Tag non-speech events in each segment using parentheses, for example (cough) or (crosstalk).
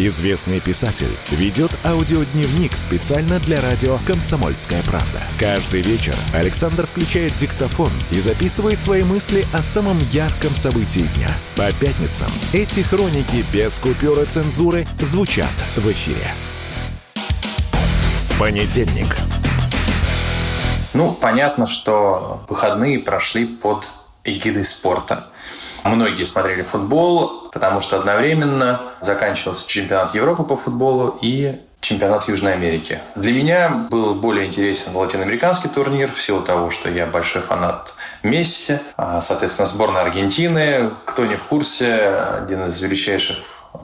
Известный писатель ведет аудиодневник специально для радио «Комсомольская правда». Каждый вечер Александр включает диктофон и записывает свои мысли о самом ярком событии дня. По пятницам эти хроники без купюры цензуры звучат в эфире. Понедельник. Ну, понятно, что выходные прошли под эгидой спорта. Многие смотрели футбол, потому что одновременно заканчивался чемпионат Европы по футболу и чемпионат Южной Америки. Для меня был более интересен латиноамериканский турнир в силу того, что я большой фанат Месси, а, соответственно, сборная Аргентины. Кто не в курсе, один из величайших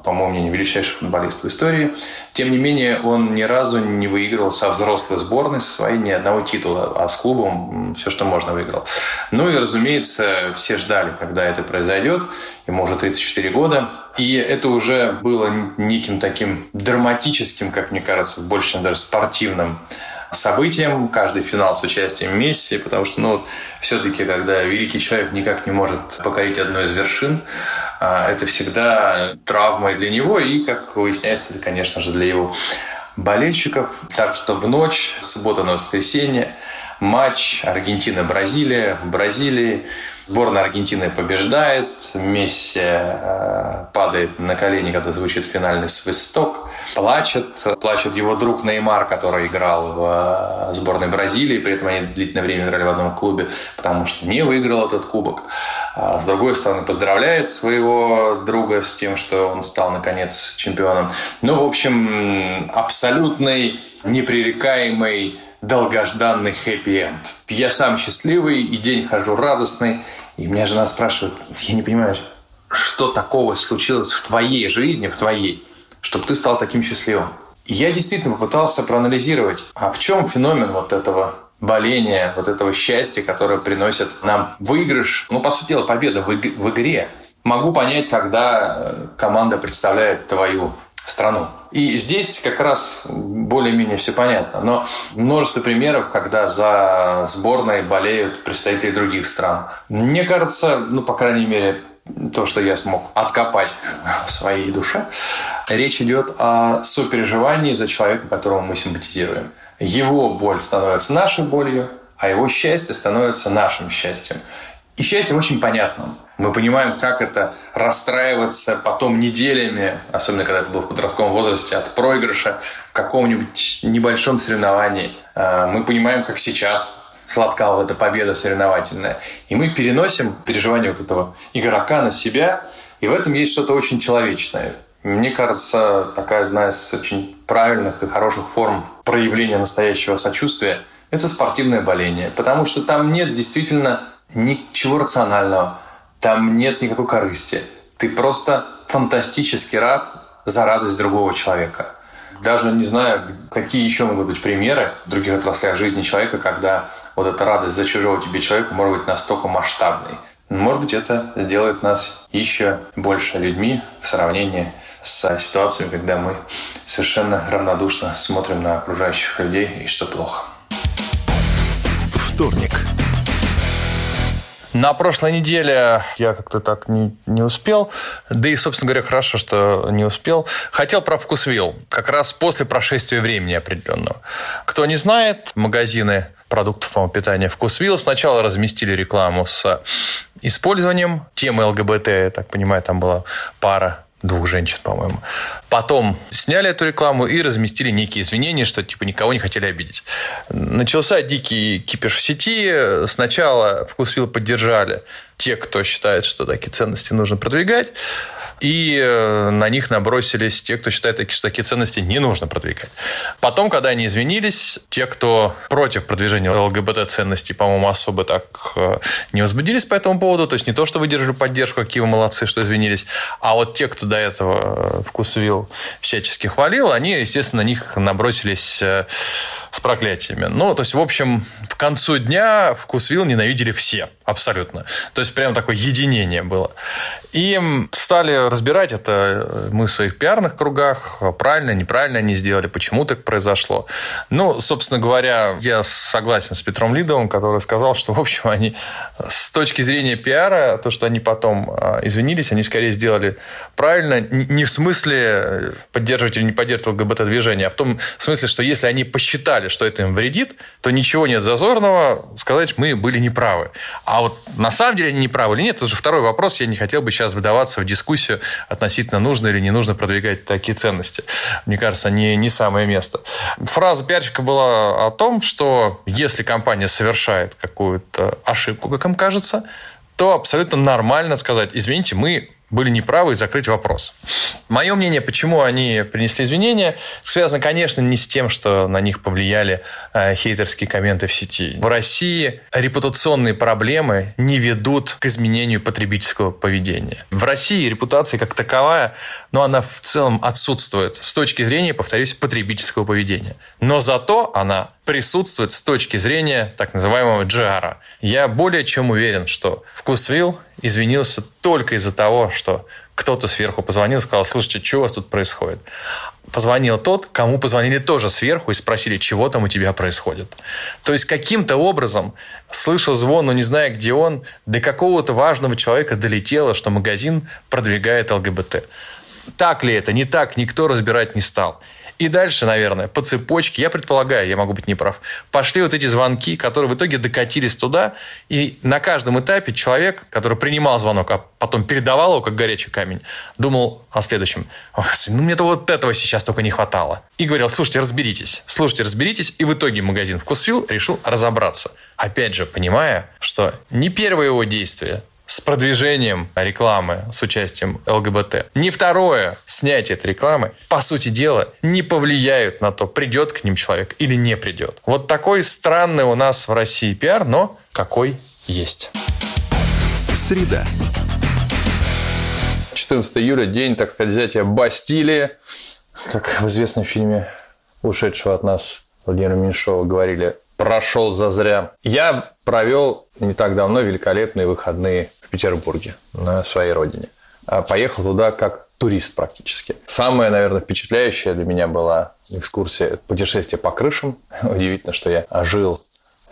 по моему мнению, величайший футболист в истории. Тем не менее, он ни разу не выигрывал со взрослой сборной своей ни одного титула, а с клубом все, что можно, выиграл. Ну и, разумеется, все ждали, когда это произойдет. Ему уже 34 года. И это уже было неким таким драматическим, как мне кажется, больше даже спортивным событием, каждый финал с участием Месси, потому что, ну, все-таки, когда великий человек никак не может покорить одну из вершин, это всегда травма для него, и, как выясняется, конечно же, для его болельщиков. Так что в ночь, суббота на воскресенье, матч Аргентина-Бразилия в Бразилии. Сборная Аргентины побеждает, Месси э, падает на колени, когда звучит финальный свисток, плачет, плачет его друг Неймар, который играл в э, сборной Бразилии, при этом они длительное время играли в одном клубе, потому что не выиграл этот кубок. А с другой стороны, поздравляет своего друга с тем, что он стал, наконец, чемпионом. Ну, в общем, абсолютный, непререкаемый долгожданный хэппи-энд. Я сам счастливый, и день хожу радостный. И меня жена спрашивает, я не понимаю, что такого случилось в твоей жизни, в твоей, чтобы ты стал таким счастливым. Я действительно попытался проанализировать, а в чем феномен вот этого боления, вот этого счастья, которое приносит нам выигрыш, ну, по сути дела, победа в, в игре. Могу понять, когда э, команда представляет твою страну. И здесь как раз более-менее все понятно. Но множество примеров, когда за сборной болеют представители других стран. Мне кажется, ну, по крайней мере, то, что я смог откопать (laughs) в своей душе, речь идет о сопереживании за человека, которому мы симпатизируем. Его боль становится нашей болью, а его счастье становится нашим счастьем. И счастьем очень понятным. Мы понимаем, как это расстраиваться потом неделями, особенно когда это было в подростковом возрасте, от проигрыша в каком-нибудь небольшом соревновании. А, мы понимаем, как сейчас сладка вот эта победа соревновательная. И мы переносим переживания вот этого игрока на себя, и в этом есть что-то очень человечное. Мне кажется, такая одна из очень правильных и хороших форм проявления настоящего сочувствия – это спортивное боление. Потому что там нет действительно ничего рационального – там нет никакой корысти. Ты просто фантастически рад за радость другого человека. Даже не знаю, какие еще могут быть примеры в других отраслях жизни человека, когда вот эта радость за чужого тебе человека может быть настолько масштабной. Может быть, это сделает нас еще больше людьми в сравнении с ситуациями, когда мы совершенно равнодушно смотрим на окружающих людей и что плохо. Вторник. На прошлой неделе я как-то так не, не успел. Да и, собственно говоря, хорошо, что не успел. Хотел про вкусвилл. Как раз после прошествия времени определенного. Кто не знает, магазины продуктов питания вкусвилл сначала разместили рекламу с использованием темы ЛГБТ. Я так понимаю, там была пара двух женщин, по-моему. Потом сняли эту рекламу и разместили некие извинения, что типа никого не хотели обидеть. Начался дикий кипиш в сети. Сначала вкусвилл поддержали те, кто считает, что такие ценности нужно продвигать и э, на них набросились те, кто считает, что такие ценности не нужно продвигать. Потом, когда они извинились, те, кто против продвижения ЛГБТ-ценностей, по-моему, особо так э, не возбудились по этому поводу. То есть не то, что выдержали поддержку, какие вы молодцы, что извинились, а вот те, кто до этого э, вкусвил всячески хвалил, они, естественно, на них набросились с проклятиями. Ну, то есть, в общем, к концу дня вкусвилл ненавидели все. Абсолютно. То есть, прям такое единение было. И стали разбирать это мы в своих пиарных кругах. Правильно, неправильно они сделали, почему так произошло. Ну, собственно говоря, я согласен с Петром Лидовым, который сказал, что, в общем, они с точки зрения пиара, то, что они потом а, извинились, они скорее сделали правильно. Не в смысле поддерживать или не поддерживать ЛГБТ-движение, а в том смысле, что если они посчитали, что это им вредит, то ничего нет зазорного сказать, мы были неправы. А вот на самом деле они неправы или нет, это уже второй вопрос. Я не хотел бы сейчас выдаваться в дискуссию относительно нужно или не нужно продвигать такие ценности. Мне кажется, не, не самое место. Фраза пиарщика была о том, что если компания совершает какую-то ошибку, как им кажется, то абсолютно нормально сказать, извините, мы были неправы и закрыть вопрос. Мое мнение, почему они принесли извинения, связано, конечно, не с тем, что на них повлияли э, хейтерские комменты в сети. В России репутационные проблемы не ведут к изменению потребительского поведения. В России репутация как таковая, но она в целом отсутствует с точки зрения, повторюсь, потребительского поведения. Но зато она присутствует с точки зрения так называемого GR. Я более чем уверен, что Вкусвилл извинился только из-за того, что кто-то сверху позвонил и сказал, слушайте, что у вас тут происходит? Позвонил тот, кому позвонили тоже сверху и спросили, чего там у тебя происходит. То есть каким-то образом слышал звон, но не зная, где он, до какого-то важного человека долетело, что магазин продвигает ЛГБТ. Так ли это, не так, никто разбирать не стал. И дальше, наверное, по цепочке, я предполагаю, я могу быть неправ, пошли вот эти звонки, которые в итоге докатились туда, и на каждом этапе человек, который принимал звонок, а потом передавал его как горячий камень, думал о следующем. Ну, мне-то вот этого сейчас только не хватало. И говорил, слушайте, разберитесь, слушайте, разберитесь. И в итоге магазин «Вкусвилл» решил разобраться. Опять же, понимая, что не первое его действие, с продвижением рекламы с участием ЛГБТ. Не второе, снятие этой рекламы, по сути дела, не повлияют на то, придет к ним человек или не придет. Вот такой странный у нас в России пиар, но какой есть. Среда. 14 июля, день, так сказать, взятия Бастилии. Как в известном фильме ушедшего от нас Владимира Меньшова говорили, прошел за зря. Я провел не так давно великолепные выходные в Петербурге, на своей родине. А поехал туда как турист практически. Самая, наверное, впечатляющая для меня была экскурсия путешествие по крышам. (laughs) Удивительно, что я жил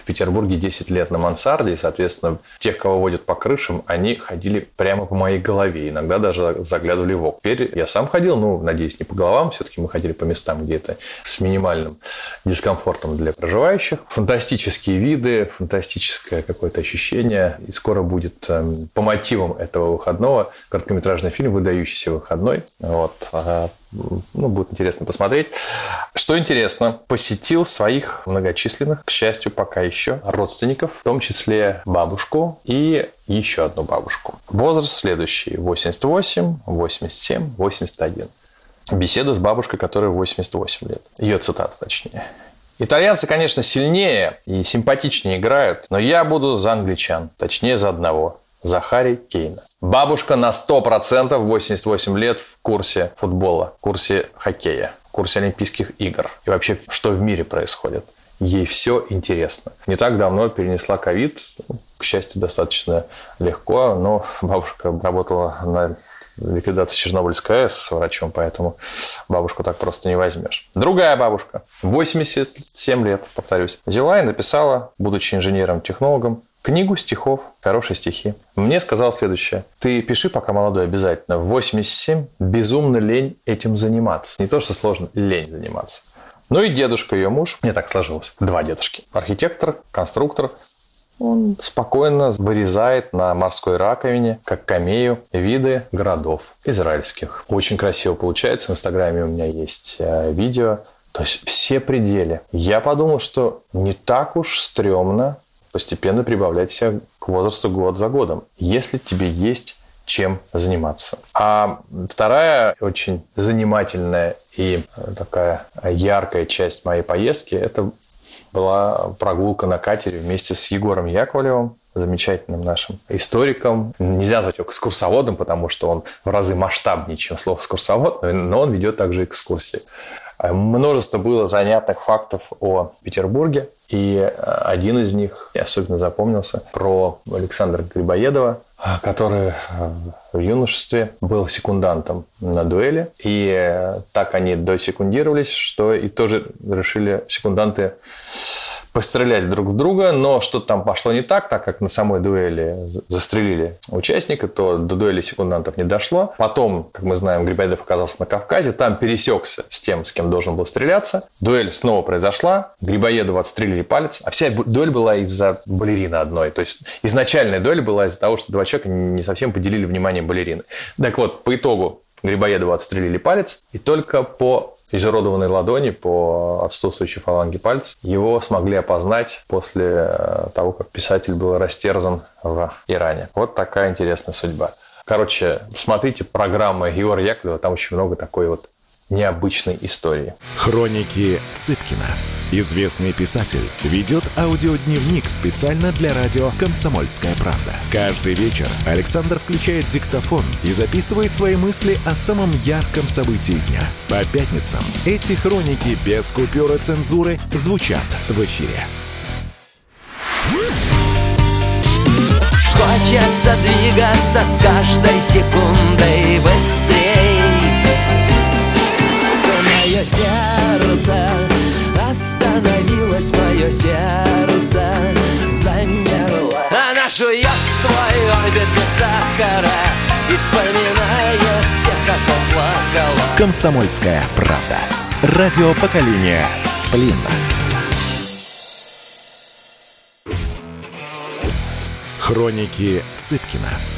Петербурге 10 лет на мансарде, и, соответственно, тех, кого водят по крышам, они ходили прямо по моей голове, иногда даже заглядывали в окна. Теперь я сам ходил, ну, надеюсь, не по головам, все-таки мы ходили по местам, где это с минимальным дискомфортом для проживающих. Фантастические виды, фантастическое какое-то ощущение, и скоро будет э, по мотивам этого выходного короткометражный фильм «Выдающийся выходной». Вот ну, будет интересно посмотреть. Что интересно, посетил своих многочисленных, к счастью, пока еще родственников, в том числе бабушку и еще одну бабушку. Возраст следующий. 88, 87, 81. Беседа с бабушкой, которой 88 лет. Ее цитата, точнее. Итальянцы, конечно, сильнее и симпатичнее играют, но я буду за англичан, точнее за одного. Захари Кейна. Бабушка на 100% 88 лет в курсе футбола, в курсе хоккея, в курсе Олимпийских игр и вообще, что в мире происходит. Ей все интересно. Не так давно перенесла ковид, к счастью, достаточно легко, но бабушка работала на ликвидации Чернобыльской АЭС врачом, поэтому бабушку так просто не возьмешь. Другая бабушка, 87 лет, повторюсь, взяла и написала, будучи инженером-технологом, книгу стихов, хорошие стихи. Мне сказал следующее. Ты пиши, пока молодой, обязательно. В 87 безумно лень этим заниматься. Не то, что сложно, лень заниматься. Ну и дедушка, ее муж, мне так сложилось. Два дедушки. Архитектор, конструктор. Он спокойно вырезает на морской раковине, как камею, виды городов израильских. Очень красиво получается. В Инстаграме у меня есть э, видео. То есть все пределы. Я подумал, что не так уж стрёмно постепенно прибавлять себя к возрасту год за годом, если тебе есть чем заниматься. А вторая очень занимательная и э, такая яркая часть моей поездки – это была прогулка на катере вместе с Егором Яковлевым, замечательным нашим историком. Нельзя назвать его экскурсоводом, потому что он в разы масштабнее, чем слово экскурсовод, но он ведет также экскурсии. Множество было занятных фактов о Петербурге. И один из них особенно запомнился про Александра Грибоедова, который в юношестве был секундантом на дуэли. И так они досекундировались, что и тоже решили секунданты пострелять друг в друга, но что-то там пошло не так, так как на самой дуэли застрелили участника, то до дуэли секундантов не дошло. Потом, как мы знаем, Грибоедов оказался на Кавказе, там пересекся с тем, с кем должен был стреляться. Дуэль снова произошла, Грибоедову отстрелили палец, а вся дуэль была из-за балерины одной. То есть изначальная дуэль была из-за того, что два человека не совсем поделили внимание балерины. Так вот, по итогу Грибоедову отстрелили палец, и только по изуродованной ладони, по отсутствующей фаланге пальцев, его смогли опознать после э, того, как писатель был растерзан в Иране. Вот такая интересная судьба. Короче, смотрите программы Егора Яковлева, там очень много такой вот необычной истории. Хроники Цыпкина. Известный писатель ведет аудиодневник специально для радио «Комсомольская правда». Каждый вечер Александр включает диктофон и записывает свои мысли о самом ярком событии дня. По пятницам эти хроники без купюры цензуры звучат в эфире. Хочется двигаться с каждой секундой быстрей Мое сердце остановилось мое сердце замерло Она жует свой орбит без сахара И вспоминает тех, как плакала «Комсомольская правда». Радио поколения «Сплин». Хроники Цыпкина.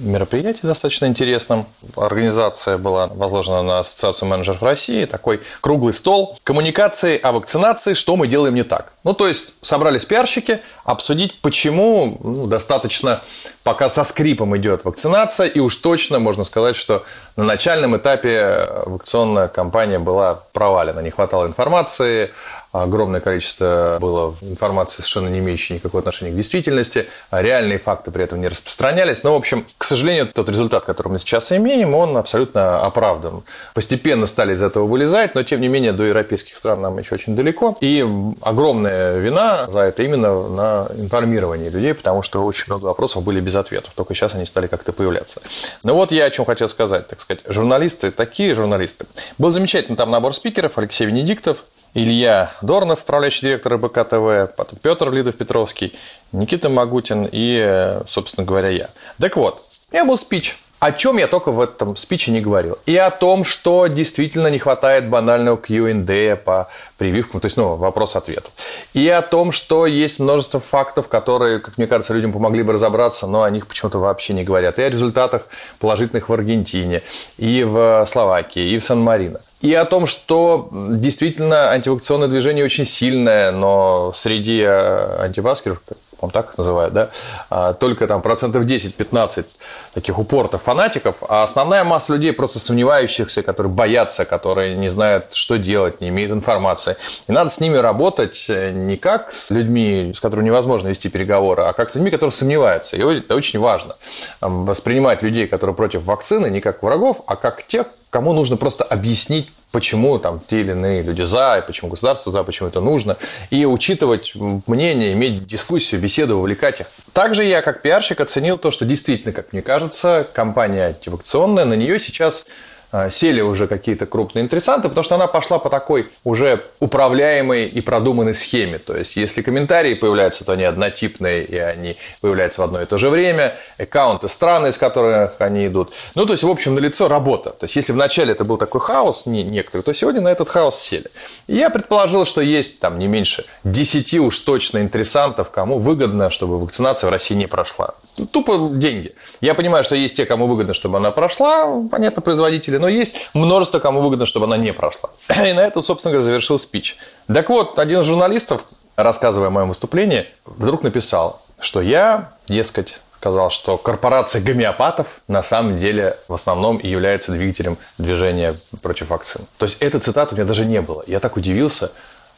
мероприятии достаточно интересном. Организация была возложена на Ассоциацию менеджеров России. Такой круглый стол. Коммуникации о вакцинации, что мы делаем не так. Ну, то есть, собрались пиарщики обсудить, почему ну, достаточно пока со скрипом идет вакцинация. И уж точно можно сказать, что на начальном этапе вакцинационная кампания была провалена. Не хватало информации, огромное количество было информации, совершенно не имеющей никакого отношения к действительности, а реальные факты при этом не распространялись. Но, в общем, к сожалению, тот результат, который мы сейчас имеем, он абсолютно оправдан. Постепенно стали из этого вылезать, но, тем не менее, до европейских стран нам еще очень далеко. И огромная вина за это именно на информировании людей, потому что очень много вопросов были без ответов. Только сейчас они стали как-то появляться. Ну вот я о чем хотел сказать, так сказать. Журналисты, такие журналисты. Был замечательный там набор спикеров, Алексей Венедиктов, Илья Дорнов, управляющий директор РБК ТВ, потом Петр Лидов-Петровский, Никита Магутин и, собственно говоря, я. Так вот, у меня был спич. О чем я только в этом спиче не говорил. И о том, что действительно не хватает банального Q&A по прививкам, то есть, ну, вопрос-ответ. И о том, что есть множество фактов, которые, как мне кажется, людям помогли бы разобраться, но о них почему-то вообще не говорят. И о результатах положительных в Аргентине, и в Словакии, и в Сан-Марино. И о том, что действительно антивакционное движение очень сильное, но среди э, антиваскеров, по-моему, так называют, да, а, только там процентов 10-15 таких упортых фанатиков, а основная масса людей просто сомневающихся, которые боятся, которые не знают, что делать, не имеют информации. И надо с ними работать э, не как с людьми, с которыми невозможно вести переговоры, а как с людьми, которые сомневаются. И это очень важно. Воспринимать людей, которые против вакцины, не как врагов, а как тех, кому нужно просто объяснить, почему там те или иные люди за, и почему государство за, почему это нужно, и учитывать мнение, иметь дискуссию, беседу, увлекать их. Также я, как пиарщик, оценил то, что действительно, как мне кажется, компания антивакционная, на нее сейчас сели уже какие-то крупные интересанты, потому что она пошла по такой уже управляемой и продуманной схеме. То есть, если комментарии появляются, то они однотипные, и они появляются в одно и то же время, аккаунты страны, из которых они идут. Ну, то есть, в общем, на лицо работа. То есть, если вначале это был такой хаос не, некоторый, то сегодня на этот хаос сели. И я предположил, что есть там не меньше 10 уж точно интересантов, кому выгодно, чтобы вакцинация в России не прошла. Тупо деньги. Я понимаю, что есть те, кому выгодно, чтобы она прошла, понятно, производители, но есть множество, кому выгодно, чтобы она не прошла. (clears throat) И на этом, собственно говоря, завершил спич. Так вот, один из журналистов, рассказывая о моем выступлении, вдруг написал, что я, дескать, сказал, что корпорация гомеопатов на самом деле в основном и является двигателем движения против вакцин. То есть эта цитата у меня даже не было. Я так удивился,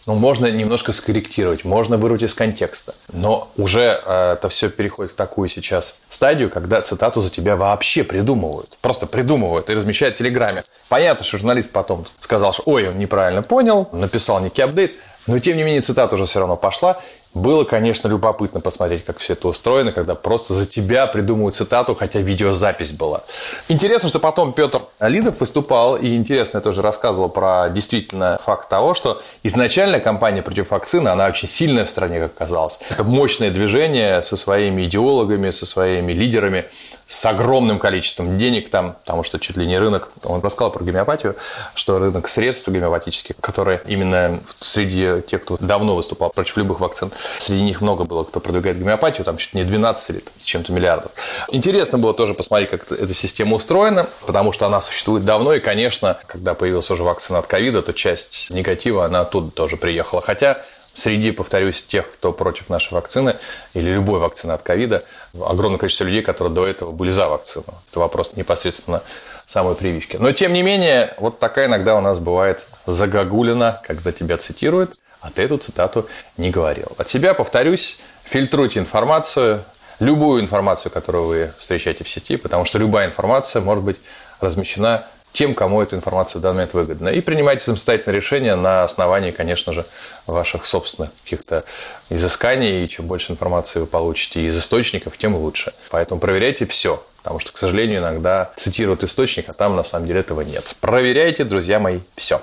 ну, можно немножко скорректировать, можно вырвать из контекста. Но уже э, это все переходит в такую сейчас стадию, когда цитату за тебя вообще придумывают. Просто придумывают и размещают в Телеграме. Понятно, что журналист потом сказал, что ой, он неправильно понял, написал некий апдейт. Но, тем не менее, цитата уже все равно пошла. Было, конечно, любопытно посмотреть, как все это устроено, когда просто за тебя придумывают цитату, хотя видеозапись была. Интересно, что потом Петр Лидов выступал, и интересно, я тоже рассказывал про действительно факт того, что изначально кампания против вакцины, она очень сильная в стране, как казалось. Это мощное движение со своими идеологами, со своими лидерами с огромным количеством денег там, потому что чуть ли не рынок, он рассказал про гомеопатию, что рынок средств гомеопатических, которые именно среди тех, кто давно выступал против любых вакцин, среди них много было, кто продвигает гомеопатию, там чуть не 12 или с чем-то миллиардов. Интересно было тоже посмотреть, как эта система устроена, потому что она существует давно, и, конечно, когда появилась уже вакцина от ковида, то часть негатива, она оттуда тоже приехала. Хотя Среди, повторюсь, тех, кто против нашей вакцины или любой вакцины от ковида, огромное количество людей, которые до этого были за вакцину. Это вопрос непосредственно самой прививки. Но, тем не менее, вот такая иногда у нас бывает загогулина, когда тебя цитируют, а ты эту цитату не говорил. От себя, повторюсь, фильтруйте информацию, любую информацию, которую вы встречаете в сети, потому что любая информация может быть размещена тем, кому эта информация в данный момент выгодна. И принимайте самостоятельное решение на основании, конечно же, ваших собственных каких-то изысканий. И чем больше информации вы получите из источников, тем лучше. Поэтому проверяйте все. Потому что, к сожалению, иногда цитируют источник, а там на самом деле этого нет. Проверяйте, друзья мои, все.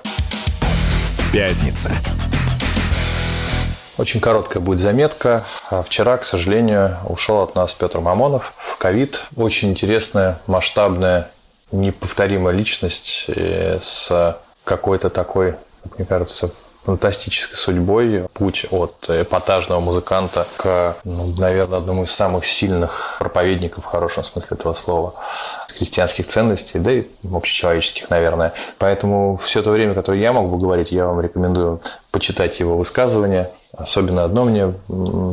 Пятница. Очень короткая будет заметка. Вчера, к сожалению, ушел от нас Петр Мамонов в ковид. Очень интересная, масштабная неповторимая личность с какой-то такой, мне кажется, фантастической судьбой. Путь от эпатажного музыканта к, ну, наверное, одному из самых сильных проповедников в хорошем смысле этого слова христианских ценностей, да и общечеловеческих, наверное. Поэтому все то время, которое я мог бы говорить, я вам рекомендую почитать его высказывания. Особенно одно мне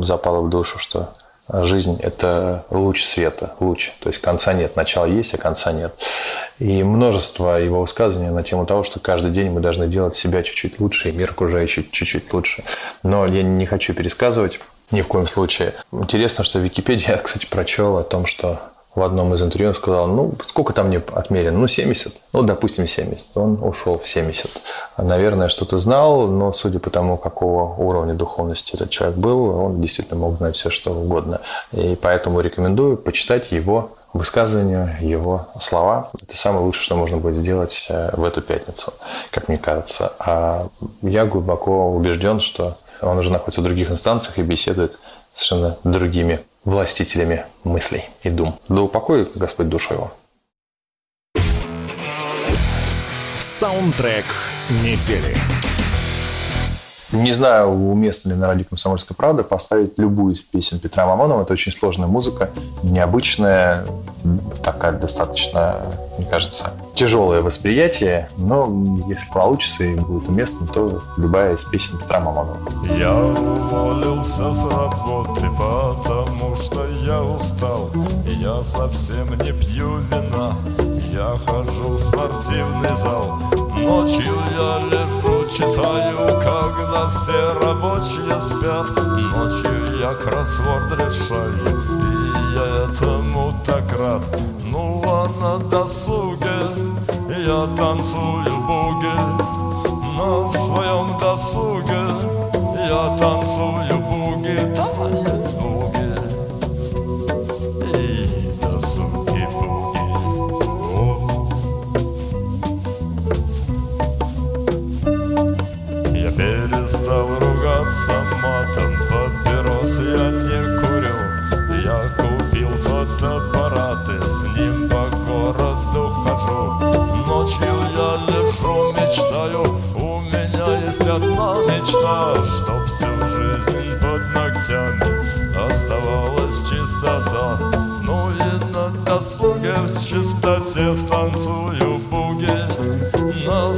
запало в душу, что жизнь – это луч света, луч. То есть конца нет, начала есть, а конца нет. И множество его высказываний на тему того, что каждый день мы должны делать себя чуть-чуть лучше, и мир окружающий чуть-чуть лучше. Но я не хочу пересказывать ни в коем случае. Интересно, что в Википедии я, (laughs) кстати, прочел о том, что в одном из интервью он сказал, ну, сколько там мне отмерено? Ну, 70. Ну, допустим, 70. Он ушел в 70. Наверное, что-то знал, но судя по тому, какого уровня духовности этот человек был, он действительно мог знать все, что угодно. И поэтому рекомендую почитать его высказывания, его слова. Это самое лучшее, что можно будет сделать э, в эту пятницу, как мне кажется. А я глубоко убежден, что он уже находится в других инстанциях и беседует совершенно другими властителями мыслей и дум. Да упокоит Господь душу его. Саундтрек недели. Не знаю, уместно ли на радио «Комсомольская правда» поставить любую из песен Петра Мамонова. Это очень сложная музыка, необычная, такая достаточно, мне кажется, тяжелое восприятие, но если получится и будет уместно, то любая из песен Петра Мамонова. Я уволился с работы, потому что я устал. Я совсем не пью вина, я хожу в спортивный зал. Ночью я лежу, читаю, когда все рабочие спят. Ночью я кроссворд решаю, и я этому так рад. Ну а на досуге я танцую буги. На своем досуге я танцую буги. Танец станцую буги. На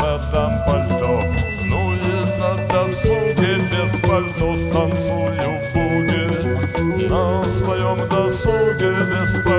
отдам пальто. Ну и на досуге без пальто станцую буги На своем досуге без пальто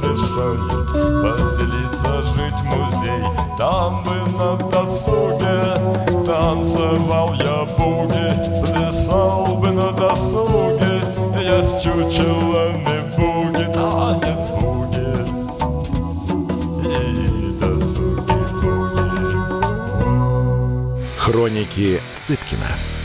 не разрешают поселиться, жить музей. Там бы на досуге танцевал я буги, плясал бы на досуге я с чучелами буги, танец буги и досуги буги. Хроники Цыпкина.